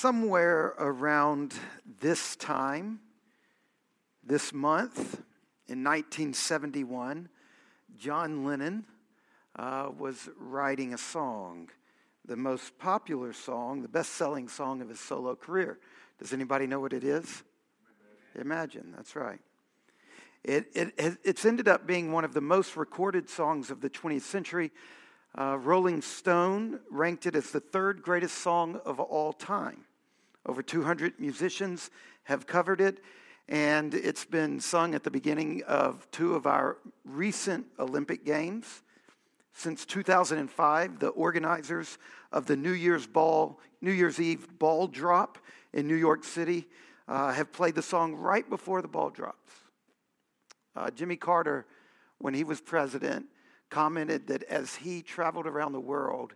somewhere around this time, this month, in 1971, John Lennon uh, was writing a song, the most popular song, the best selling song of his solo career. Does anybody know what it is? Imagine, that's right. It, it, it's ended up being one of the most recorded songs of the 20th century. Uh, Rolling Stone ranked it as the third greatest song of all time. Over 200 musicians have covered it, and it's been sung at the beginning of two of our recent Olympic Games. Since 2005, the organizers of the New Year's Ball, New Year's Eve ball drop in New York City uh, have played the song right before the ball drops. Uh, Jimmy Carter, when he was president, commented that as he traveled around the world,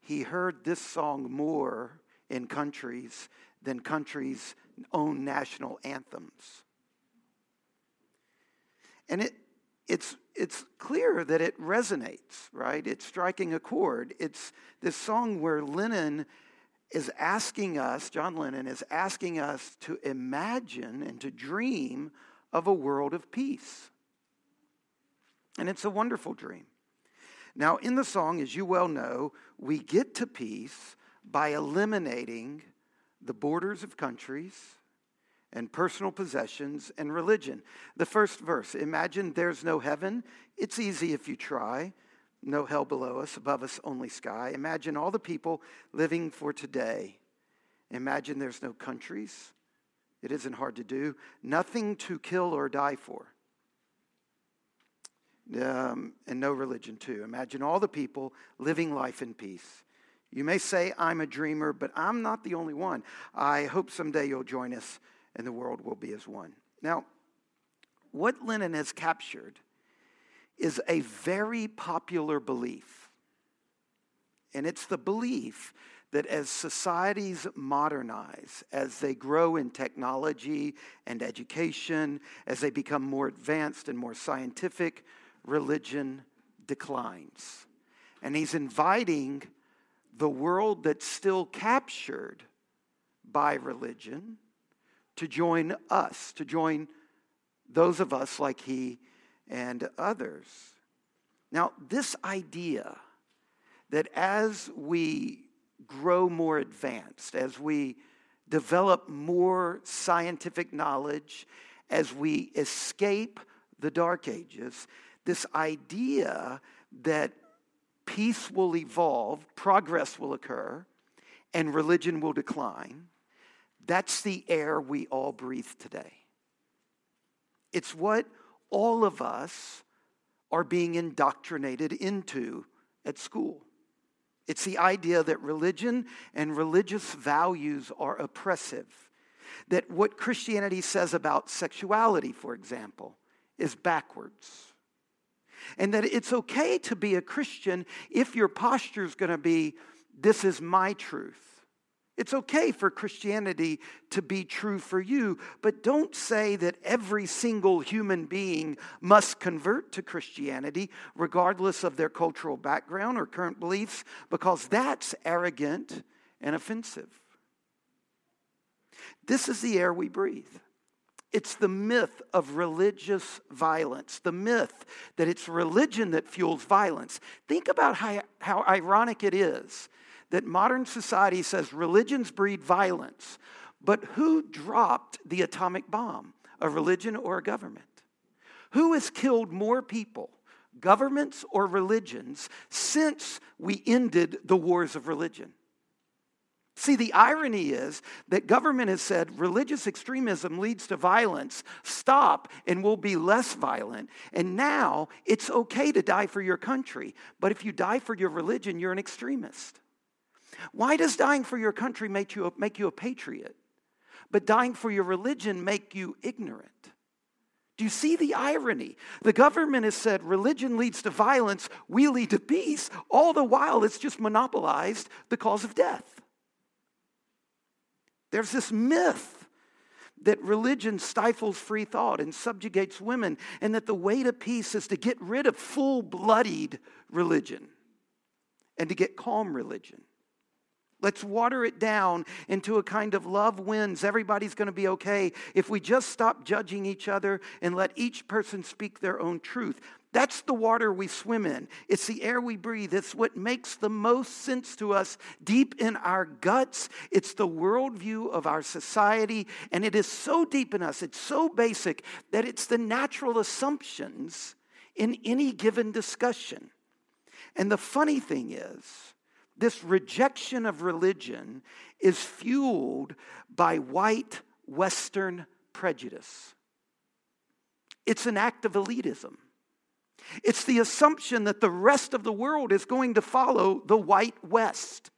he heard this song more in countries than countries' own national anthems. And it, it's, it's clear that it resonates, right? It's striking a chord. It's this song where Lennon is asking us, John Lennon is asking us to imagine and to dream of a world of peace. And it's a wonderful dream. Now, in the song, as you well know, we get to peace by eliminating the borders of countries and personal possessions and religion. The first verse Imagine there's no heaven. It's easy if you try. No hell below us, above us only sky. Imagine all the people living for today. Imagine there's no countries. It isn't hard to do. Nothing to kill or die for. Um, and no religion, too. Imagine all the people living life in peace. You may say, I'm a dreamer, but I'm not the only one. I hope someday you'll join us and the world will be as one. Now, what Lennon has captured is a very popular belief. And it's the belief that as societies modernize, as they grow in technology and education, as they become more advanced and more scientific, religion declines. And he's inviting the world that's still captured by religion to join us, to join those of us like he and others. Now, this idea that as we grow more advanced, as we develop more scientific knowledge, as we escape the dark ages, this idea that peace will evolve, progress will occur, and religion will decline. That's the air we all breathe today. It's what all of us are being indoctrinated into at school. It's the idea that religion and religious values are oppressive. That what Christianity says about sexuality, for example, is backwards and that it's okay to be a Christian if your posture is going to be, this is my truth. It's okay for Christianity to be true for you, but don't say that every single human being must convert to Christianity, regardless of their cultural background or current beliefs, because that's arrogant and offensive. This is the air we breathe. It's the myth of religious violence, the myth that it's religion that fuels violence. Think about how, how ironic it is that modern society says religions breed violence, but who dropped the atomic bomb? A religion or a government? Who has killed more people, governments or religions, since we ended the wars of religion? See, the irony is that government has said religious extremism leads to violence. Stop, and we'll be less violent. And now it's okay to die for your country. But if you die for your religion, you're an extremist. Why does dying for your country make you a, make you a patriot? But dying for your religion make you ignorant? Do you see the irony? The government has said religion leads to violence, we lead to peace. All the while, it's just monopolized the cause of death. There's this myth that religion stifles free thought and subjugates women, and that the way to peace is to get rid of full bloodied religion and to get calm religion. Let's water it down into a kind of love wins. Everybody's going to be okay if we just stop judging each other and let each person speak their own truth. That's the water we swim in. It's the air we breathe. It's what makes the most sense to us deep in our guts. It's the worldview of our society. And it is so deep in us, it's so basic that it's the natural assumptions in any given discussion. And the funny thing is, this rejection of religion is fueled by white Western prejudice. It's an act of elitism. It's the assumption that the rest of the world is going to follow the white West.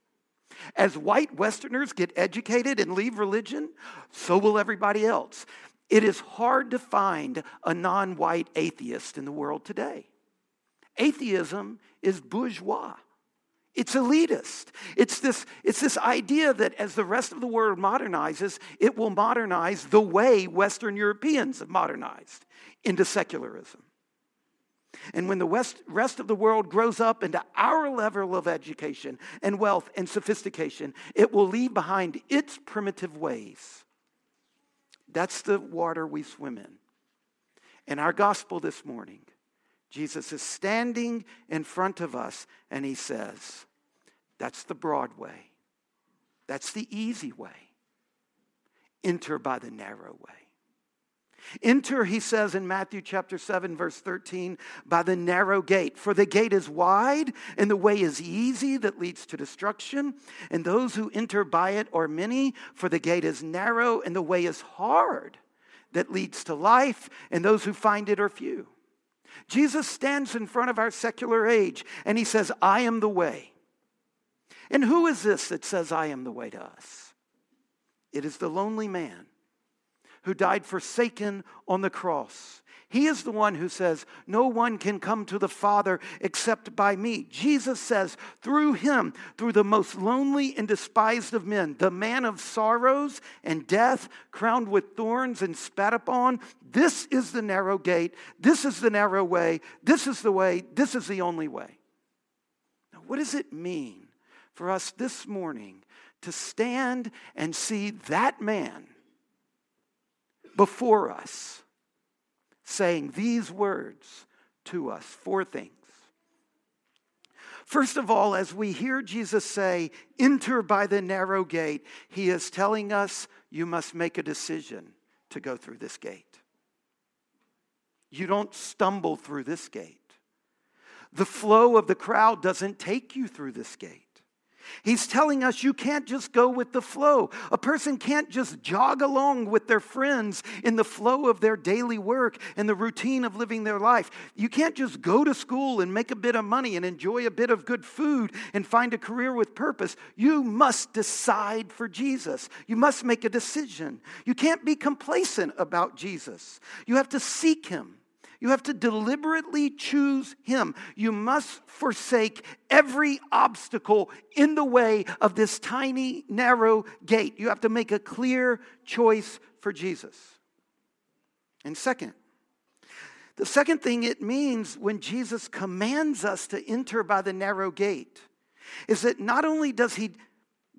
As white Westerners get educated and leave religion, so will everybody else. It is hard to find a non white atheist in the world today. Atheism is bourgeois. It's elitist. It's this, it's this idea that as the rest of the world modernizes, it will modernize the way Western Europeans have modernized into secularism. And when the West, rest of the world grows up into our level of education and wealth and sophistication, it will leave behind its primitive ways. That's the water we swim in. In our gospel this morning, Jesus is standing in front of us and he says, That's the broad way. That's the easy way. Enter by the narrow way. Enter, he says in Matthew chapter 7, verse 13, by the narrow gate. For the gate is wide and the way is easy that leads to destruction. And those who enter by it are many. For the gate is narrow and the way is hard that leads to life. And those who find it are few. Jesus stands in front of our secular age and he says, I am the way. And who is this that says, I am the way to us? It is the lonely man who died forsaken on the cross. He is the one who says, No one can come to the Father except by me. Jesus says, through him, through the most lonely and despised of men, the man of sorrows and death, crowned with thorns and spat upon, this is the narrow gate, this is the narrow way, this is the way, this is the only way. Now, what does it mean for us this morning to stand and see that man before us? saying these words to us four things. First of all, as we hear Jesus say, enter by the narrow gate, he is telling us you must make a decision to go through this gate. You don't stumble through this gate. The flow of the crowd doesn't take you through this gate. He's telling us you can't just go with the flow. A person can't just jog along with their friends in the flow of their daily work and the routine of living their life. You can't just go to school and make a bit of money and enjoy a bit of good food and find a career with purpose. You must decide for Jesus. You must make a decision. You can't be complacent about Jesus. You have to seek him. You have to deliberately choose Him. You must forsake every obstacle in the way of this tiny, narrow gate. You have to make a clear choice for Jesus. And second, the second thing it means when Jesus commands us to enter by the narrow gate is that not only does He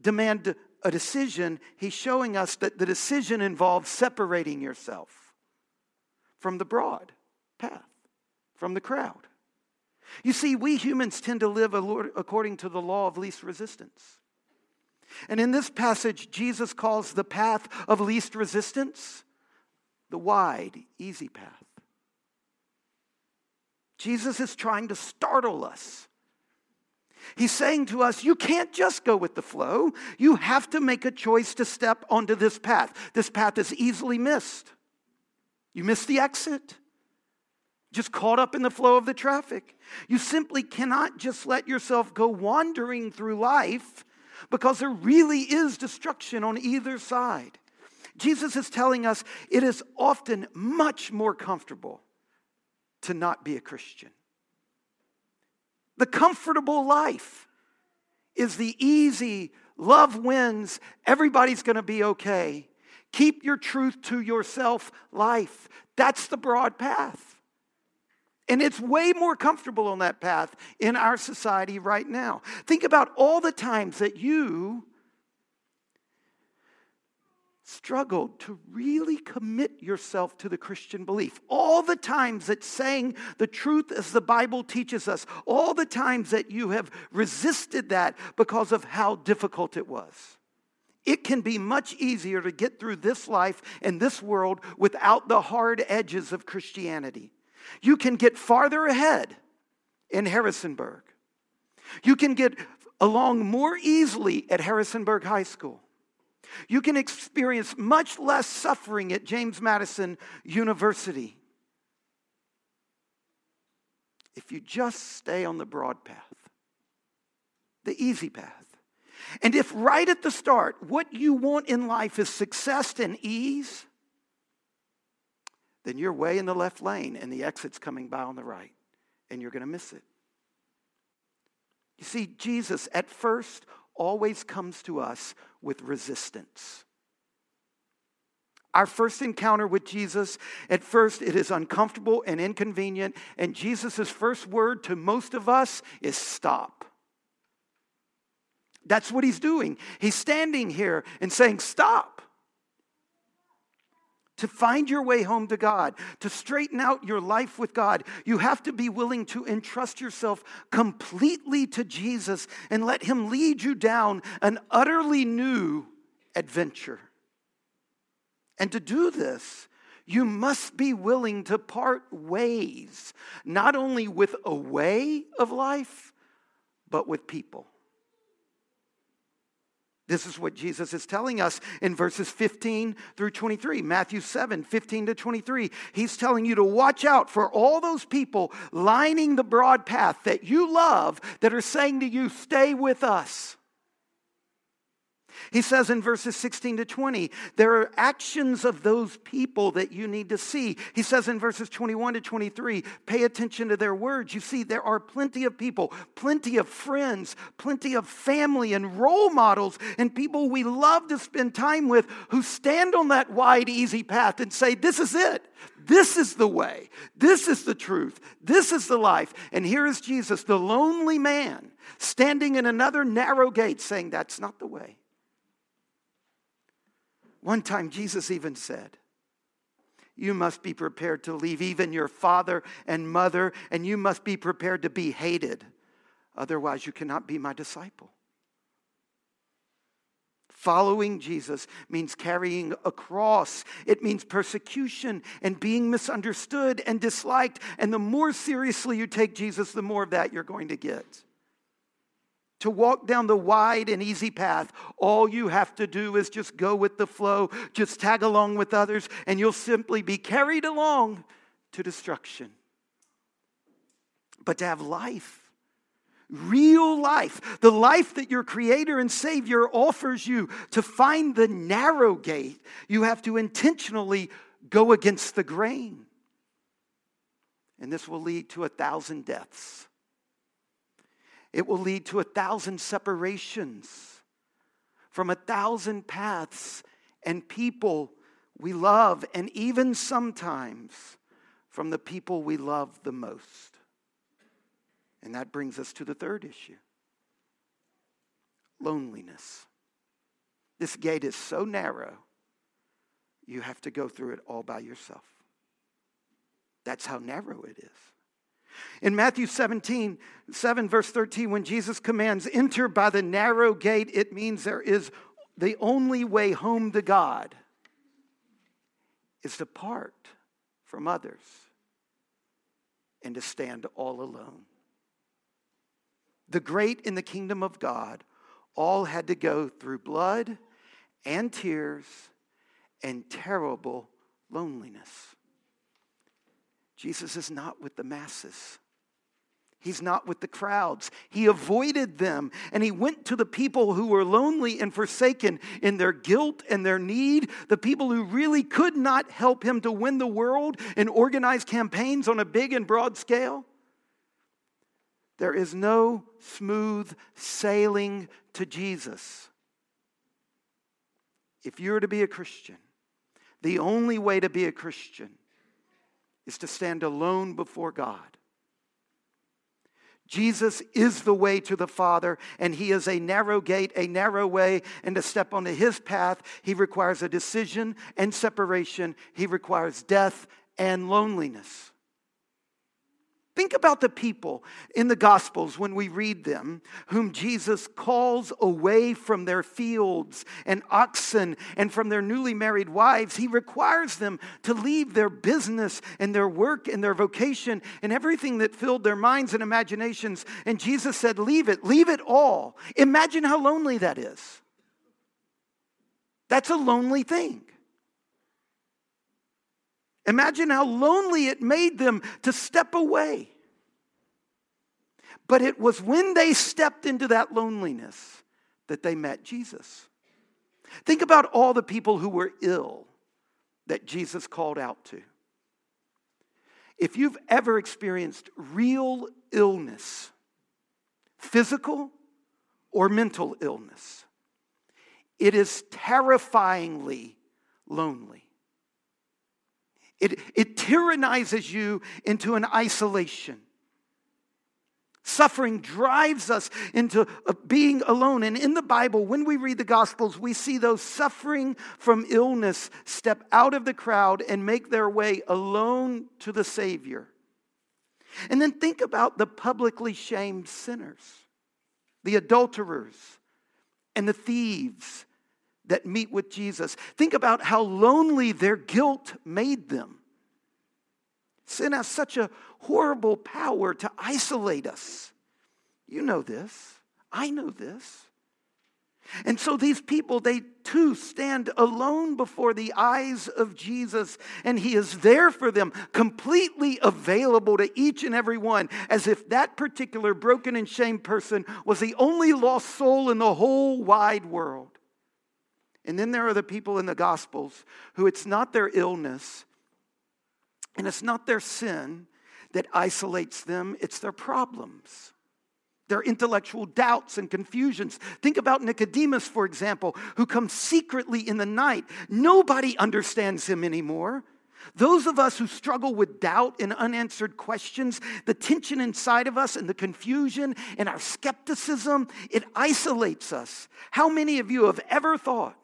demand a decision, He's showing us that the decision involves separating yourself from the broad path from the crowd. You see, we humans tend to live according to the law of least resistance. And in this passage, Jesus calls the path of least resistance the wide, easy path. Jesus is trying to startle us. He's saying to us, you can't just go with the flow. You have to make a choice to step onto this path. This path is easily missed. You miss the exit just caught up in the flow of the traffic. You simply cannot just let yourself go wandering through life because there really is destruction on either side. Jesus is telling us it is often much more comfortable to not be a Christian. The comfortable life is the easy, love wins, everybody's gonna be okay. Keep your truth to yourself life. That's the broad path. And it's way more comfortable on that path in our society right now. Think about all the times that you struggled to really commit yourself to the Christian belief, all the times that saying the truth as the Bible teaches us, all the times that you have resisted that because of how difficult it was. It can be much easier to get through this life and this world without the hard edges of Christianity. You can get farther ahead in Harrisonburg. You can get along more easily at Harrisonburg High School. You can experience much less suffering at James Madison University if you just stay on the broad path, the easy path. And if right at the start, what you want in life is success and ease, then you're way in the left lane and the exit's coming by on the right, and you're going to miss it. You see, Jesus at first always comes to us with resistance. Our first encounter with Jesus, at first, it is uncomfortable and inconvenient, and Jesus' first word to most of us is stop. That's what he's doing. He's standing here and saying, Stop to find your way home to God, to straighten out your life with God, you have to be willing to entrust yourself completely to Jesus and let Him lead you down an utterly new adventure. And to do this, you must be willing to part ways, not only with a way of life, but with people. This is what Jesus is telling us in verses 15 through 23. Matthew 7, 15 to 23. He's telling you to watch out for all those people lining the broad path that you love that are saying to you, Stay with us. He says in verses 16 to 20, there are actions of those people that you need to see. He says in verses 21 to 23, pay attention to their words. You see, there are plenty of people, plenty of friends, plenty of family and role models, and people we love to spend time with who stand on that wide, easy path and say, This is it. This is the way. This is the truth. This is the life. And here is Jesus, the lonely man, standing in another narrow gate, saying, That's not the way. One time, Jesus even said, You must be prepared to leave even your father and mother, and you must be prepared to be hated. Otherwise, you cannot be my disciple. Following Jesus means carrying a cross. It means persecution and being misunderstood and disliked. And the more seriously you take Jesus, the more of that you're going to get. To walk down the wide and easy path, all you have to do is just go with the flow, just tag along with others, and you'll simply be carried along to destruction. But to have life, real life, the life that your Creator and Savior offers you, to find the narrow gate, you have to intentionally go against the grain. And this will lead to a thousand deaths. It will lead to a thousand separations from a thousand paths and people we love, and even sometimes from the people we love the most. And that brings us to the third issue loneliness. This gate is so narrow, you have to go through it all by yourself. That's how narrow it is. In Matthew 17, 7, verse 13, when Jesus commands, enter by the narrow gate, it means there is the only way home to God is to part from others and to stand all alone. The great in the kingdom of God all had to go through blood and tears and terrible loneliness. Jesus is not with the masses. He's not with the crowds. He avoided them and he went to the people who were lonely and forsaken in their guilt and their need, the people who really could not help him to win the world and organize campaigns on a big and broad scale. There is no smooth sailing to Jesus. If you're to be a Christian, the only way to be a Christian is to stand alone before God. Jesus is the way to the Father, and He is a narrow gate, a narrow way, and to step onto His path, He requires a decision and separation. He requires death and loneliness. Think about the people in the Gospels when we read them, whom Jesus calls away from their fields and oxen and from their newly married wives. He requires them to leave their business and their work and their vocation and everything that filled their minds and imaginations. And Jesus said, Leave it, leave it all. Imagine how lonely that is. That's a lonely thing. Imagine how lonely it made them to step away. But it was when they stepped into that loneliness that they met Jesus. Think about all the people who were ill that Jesus called out to. If you've ever experienced real illness, physical or mental illness, it is terrifyingly lonely. It, it tyrannizes you into an isolation. Suffering drives us into uh, being alone. And in the Bible, when we read the Gospels, we see those suffering from illness step out of the crowd and make their way alone to the Savior. And then think about the publicly shamed sinners, the adulterers, and the thieves that meet with Jesus. Think about how lonely their guilt made them. Sin has such a horrible power to isolate us. You know this. I know this. And so these people, they too stand alone before the eyes of Jesus, and He is there for them, completely available to each and every one, as if that particular broken and shamed person was the only lost soul in the whole wide world. And then there are the people in the Gospels who it's not their illness and it's not their sin that isolates them, it's their problems, their intellectual doubts and confusions. Think about Nicodemus, for example, who comes secretly in the night. Nobody understands him anymore. Those of us who struggle with doubt and unanswered questions, the tension inside of us and the confusion and our skepticism, it isolates us. How many of you have ever thought,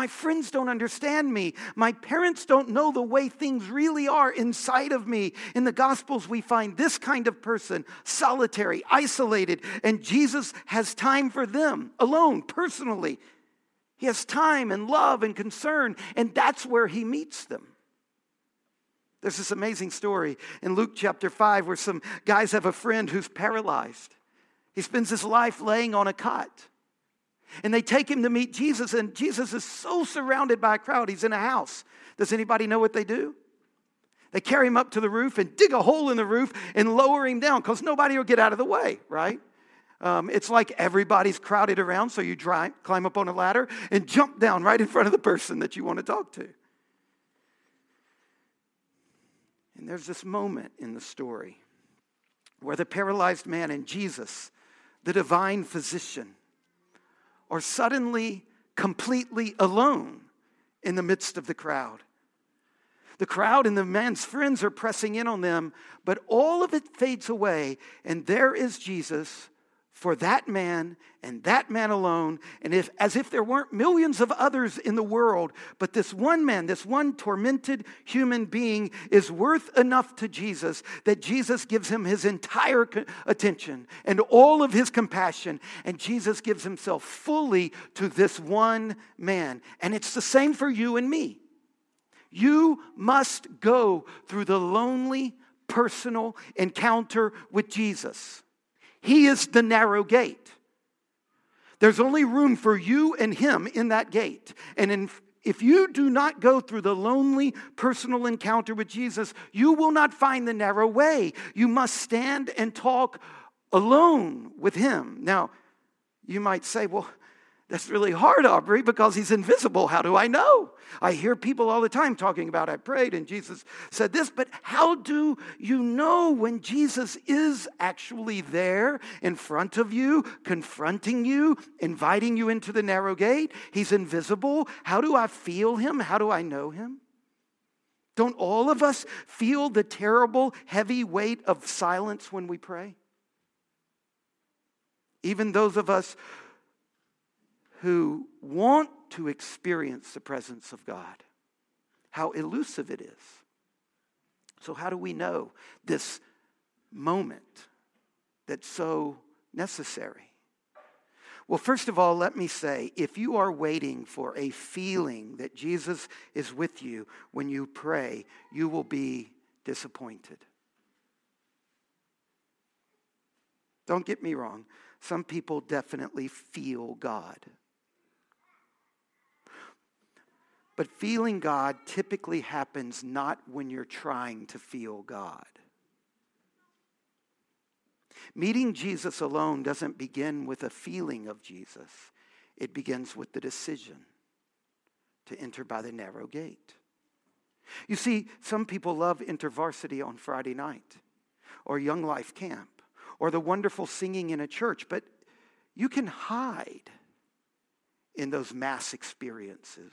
my friends don't understand me. My parents don't know the way things really are inside of me. In the Gospels, we find this kind of person, solitary, isolated, and Jesus has time for them alone, personally. He has time and love and concern, and that's where he meets them. There's this amazing story in Luke chapter 5 where some guys have a friend who's paralyzed. He spends his life laying on a cot. And they take him to meet Jesus, and Jesus is so surrounded by a crowd, he's in a house. Does anybody know what they do? They carry him up to the roof and dig a hole in the roof and lower him down because nobody will get out of the way, right? Um, it's like everybody's crowded around, so you climb up on a ladder and jump down right in front of the person that you want to talk to. And there's this moment in the story where the paralyzed man and Jesus, the divine physician, are suddenly completely alone in the midst of the crowd. The crowd and the man's friends are pressing in on them, but all of it fades away, and there is Jesus for that man and that man alone. And if as if there weren't millions of others in the world but this one man this one tormented human being is worth enough to Jesus that Jesus gives him his entire attention and all of his compassion. And Jesus gives himself fully to this one man. And it's the same for you and me. You must go through the lonely personal encounter with Jesus he is the narrow gate. There's only room for you and him in that gate. And in, if you do not go through the lonely personal encounter with Jesus, you will not find the narrow way. You must stand and talk alone with him. Now, you might say, well, that's really hard, Aubrey, because he's invisible. How do I know? I hear people all the time talking about, I prayed and Jesus said this, but how do you know when Jesus is actually there in front of you, confronting you, inviting you into the narrow gate? He's invisible. How do I feel him? How do I know him? Don't all of us feel the terrible, heavy weight of silence when we pray? Even those of us who want to experience the presence of God, how elusive it is. So, how do we know this moment that's so necessary? Well, first of all, let me say if you are waiting for a feeling that Jesus is with you when you pray, you will be disappointed. Don't get me wrong, some people definitely feel God. But feeling God typically happens not when you're trying to feel God. Meeting Jesus alone doesn't begin with a feeling of Jesus, it begins with the decision to enter by the narrow gate. You see, some people love InterVarsity on Friday night, or Young Life Camp, or the wonderful singing in a church, but you can hide in those mass experiences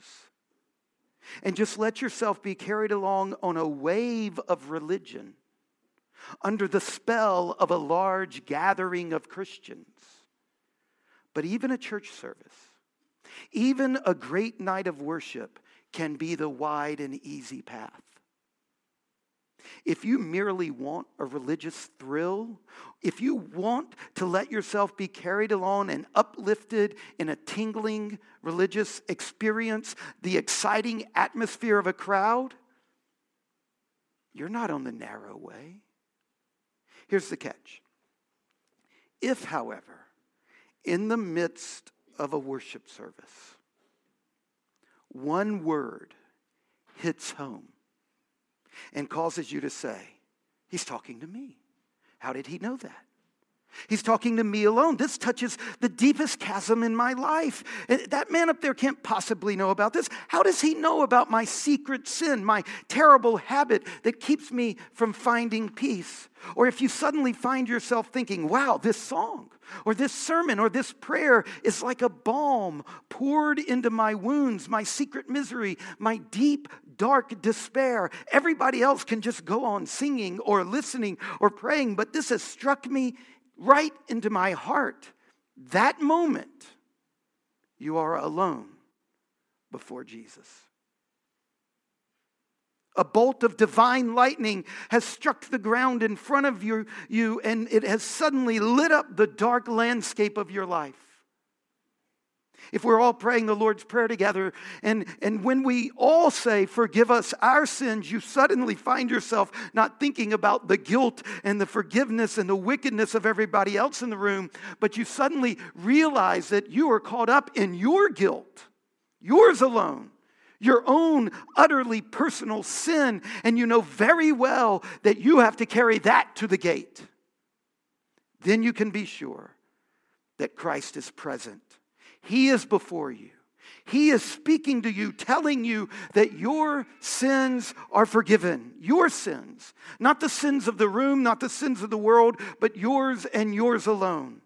and just let yourself be carried along on a wave of religion under the spell of a large gathering of Christians. But even a church service, even a great night of worship, can be the wide and easy path. If you merely want a religious thrill, if you want to let yourself be carried along and uplifted in a tingling religious experience, the exciting atmosphere of a crowd, you're not on the narrow way. Here's the catch. If, however, in the midst of a worship service, one word hits home and causes you to say, He's talking to me. How did he know that? He's talking to me alone. This touches the deepest chasm in my life. That man up there can't possibly know about this. How does he know about my secret sin, my terrible habit that keeps me from finding peace? Or if you suddenly find yourself thinking, wow, this song, or this sermon, or this prayer is like a balm poured into my wounds, my secret misery, my deep, dark despair. Everybody else can just go on singing or listening or praying, but this has struck me right into my heart. That moment, you are alone before Jesus. A bolt of divine lightning has struck the ground in front of you, you, and it has suddenly lit up the dark landscape of your life. If we're all praying the Lord's Prayer together, and, and when we all say, Forgive us our sins, you suddenly find yourself not thinking about the guilt and the forgiveness and the wickedness of everybody else in the room, but you suddenly realize that you are caught up in your guilt, yours alone, your own utterly personal sin, and you know very well that you have to carry that to the gate. Then you can be sure that Christ is present he is before you. He is speaking to you, telling you that your sins are forgiven. Your sins. Not the sins of the room, not the sins of the world, but yours and yours alone.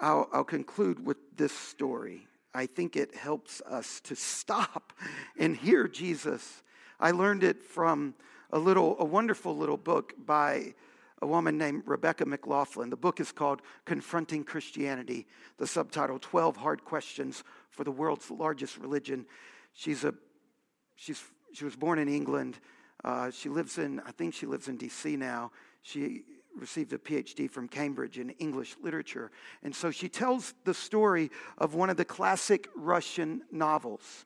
I'll, I'll conclude with this story. I think it helps us to stop and hear Jesus. I learned it from a little, a wonderful little book by a woman named Rebecca McLaughlin. The book is called Confronting Christianity, the subtitle 12 Hard Questions for the World's Largest Religion. She's a, she's, she was born in England. Uh, she lives in, I think she lives in DC now. She received a PhD from Cambridge in English literature. And so she tells the story of one of the classic Russian novels,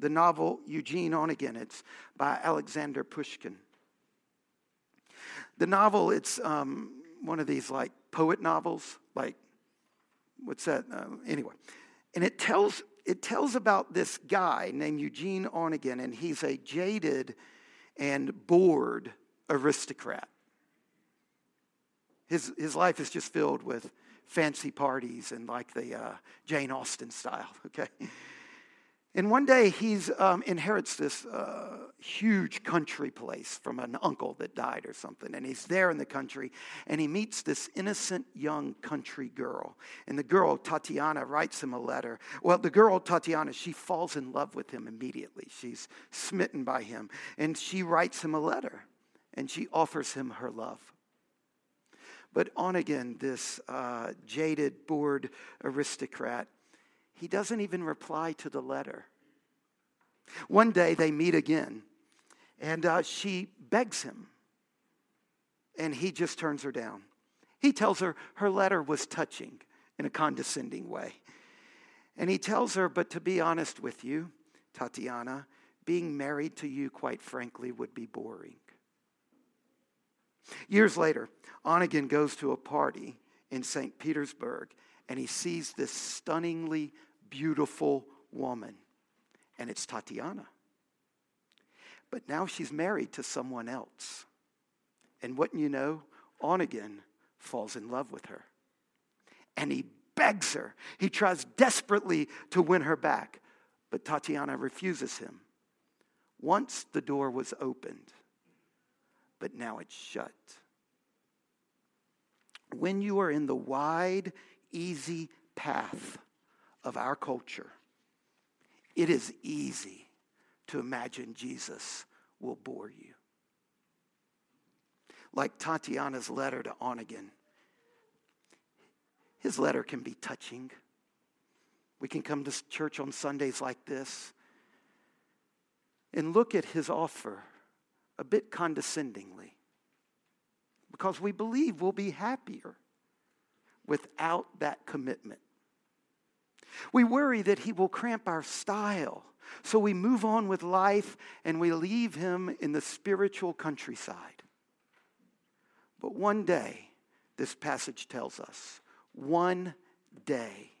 the novel Eugene Onegin. It's by Alexander Pushkin. The novel, it's um, one of these like poet novels, like, what's that? Uh, anyway. And it tells, it tells about this guy named Eugene Onegin, and he's a jaded and bored aristocrat. His, his life is just filled with fancy parties and like the uh, Jane Austen style, okay? And one day he um, inherits this uh, huge country place from an uncle that died or something. And he's there in the country and he meets this innocent young country girl. And the girl, Tatiana, writes him a letter. Well, the girl, Tatiana, she falls in love with him immediately. She's smitten by him. And she writes him a letter. and she offers him her love. But Onegin, this uh, jaded, bored aristocrat, he doesn't even reply to the letter. One day they meet again, and uh, she begs him, and he just turns her down. He tells her her letter was touching in a condescending way. And he tells her, But to be honest with you, Tatiana, being married to you, quite frankly, would be boring. Years later, Onegin goes to a party in St. Petersburg and he sees this stunningly beautiful woman, and it's Tatiana. But now she's married to someone else. And what you know, Onegin falls in love with her. And he begs her. He tries desperately to win her back, but Tatiana refuses him. Once the door was opened, but now it's shut. When you are in the wide, easy path of our culture, it is easy to imagine Jesus will bore you. Like Tatiana's letter to Onegin, his letter can be touching. We can come to church on Sundays like this and look at his offer a bit condescendingly because we believe we'll be happier without that commitment. We worry that he will cramp our style, so we move on with life and we leave him in the spiritual countryside. But one day, this passage tells us, one day,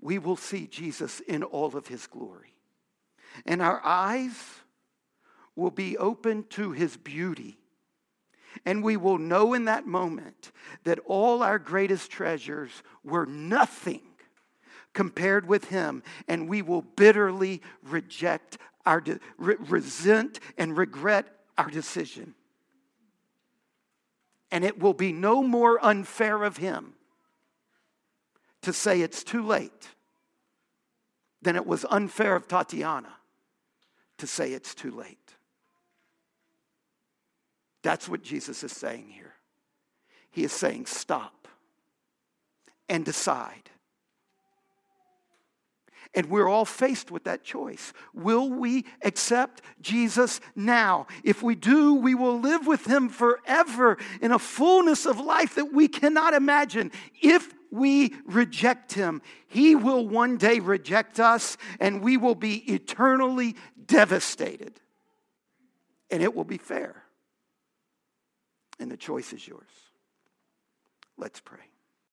we will see Jesus in all of his glory. And our eyes will be open to his beauty. And we will know in that moment that all our greatest treasures were nothing compared with him. And we will bitterly reject our, de- re- resent and regret our decision. And it will be no more unfair of him to say it's too late than it was unfair of Tatiana to say it's too late. That's what Jesus is saying here. He is saying, stop and decide. And we're all faced with that choice. Will we accept Jesus now? If we do, we will live with him forever in a fullness of life that we cannot imagine. If we reject him, he will one day reject us and we will be eternally devastated. And it will be fair. And the choice is yours. Let's pray.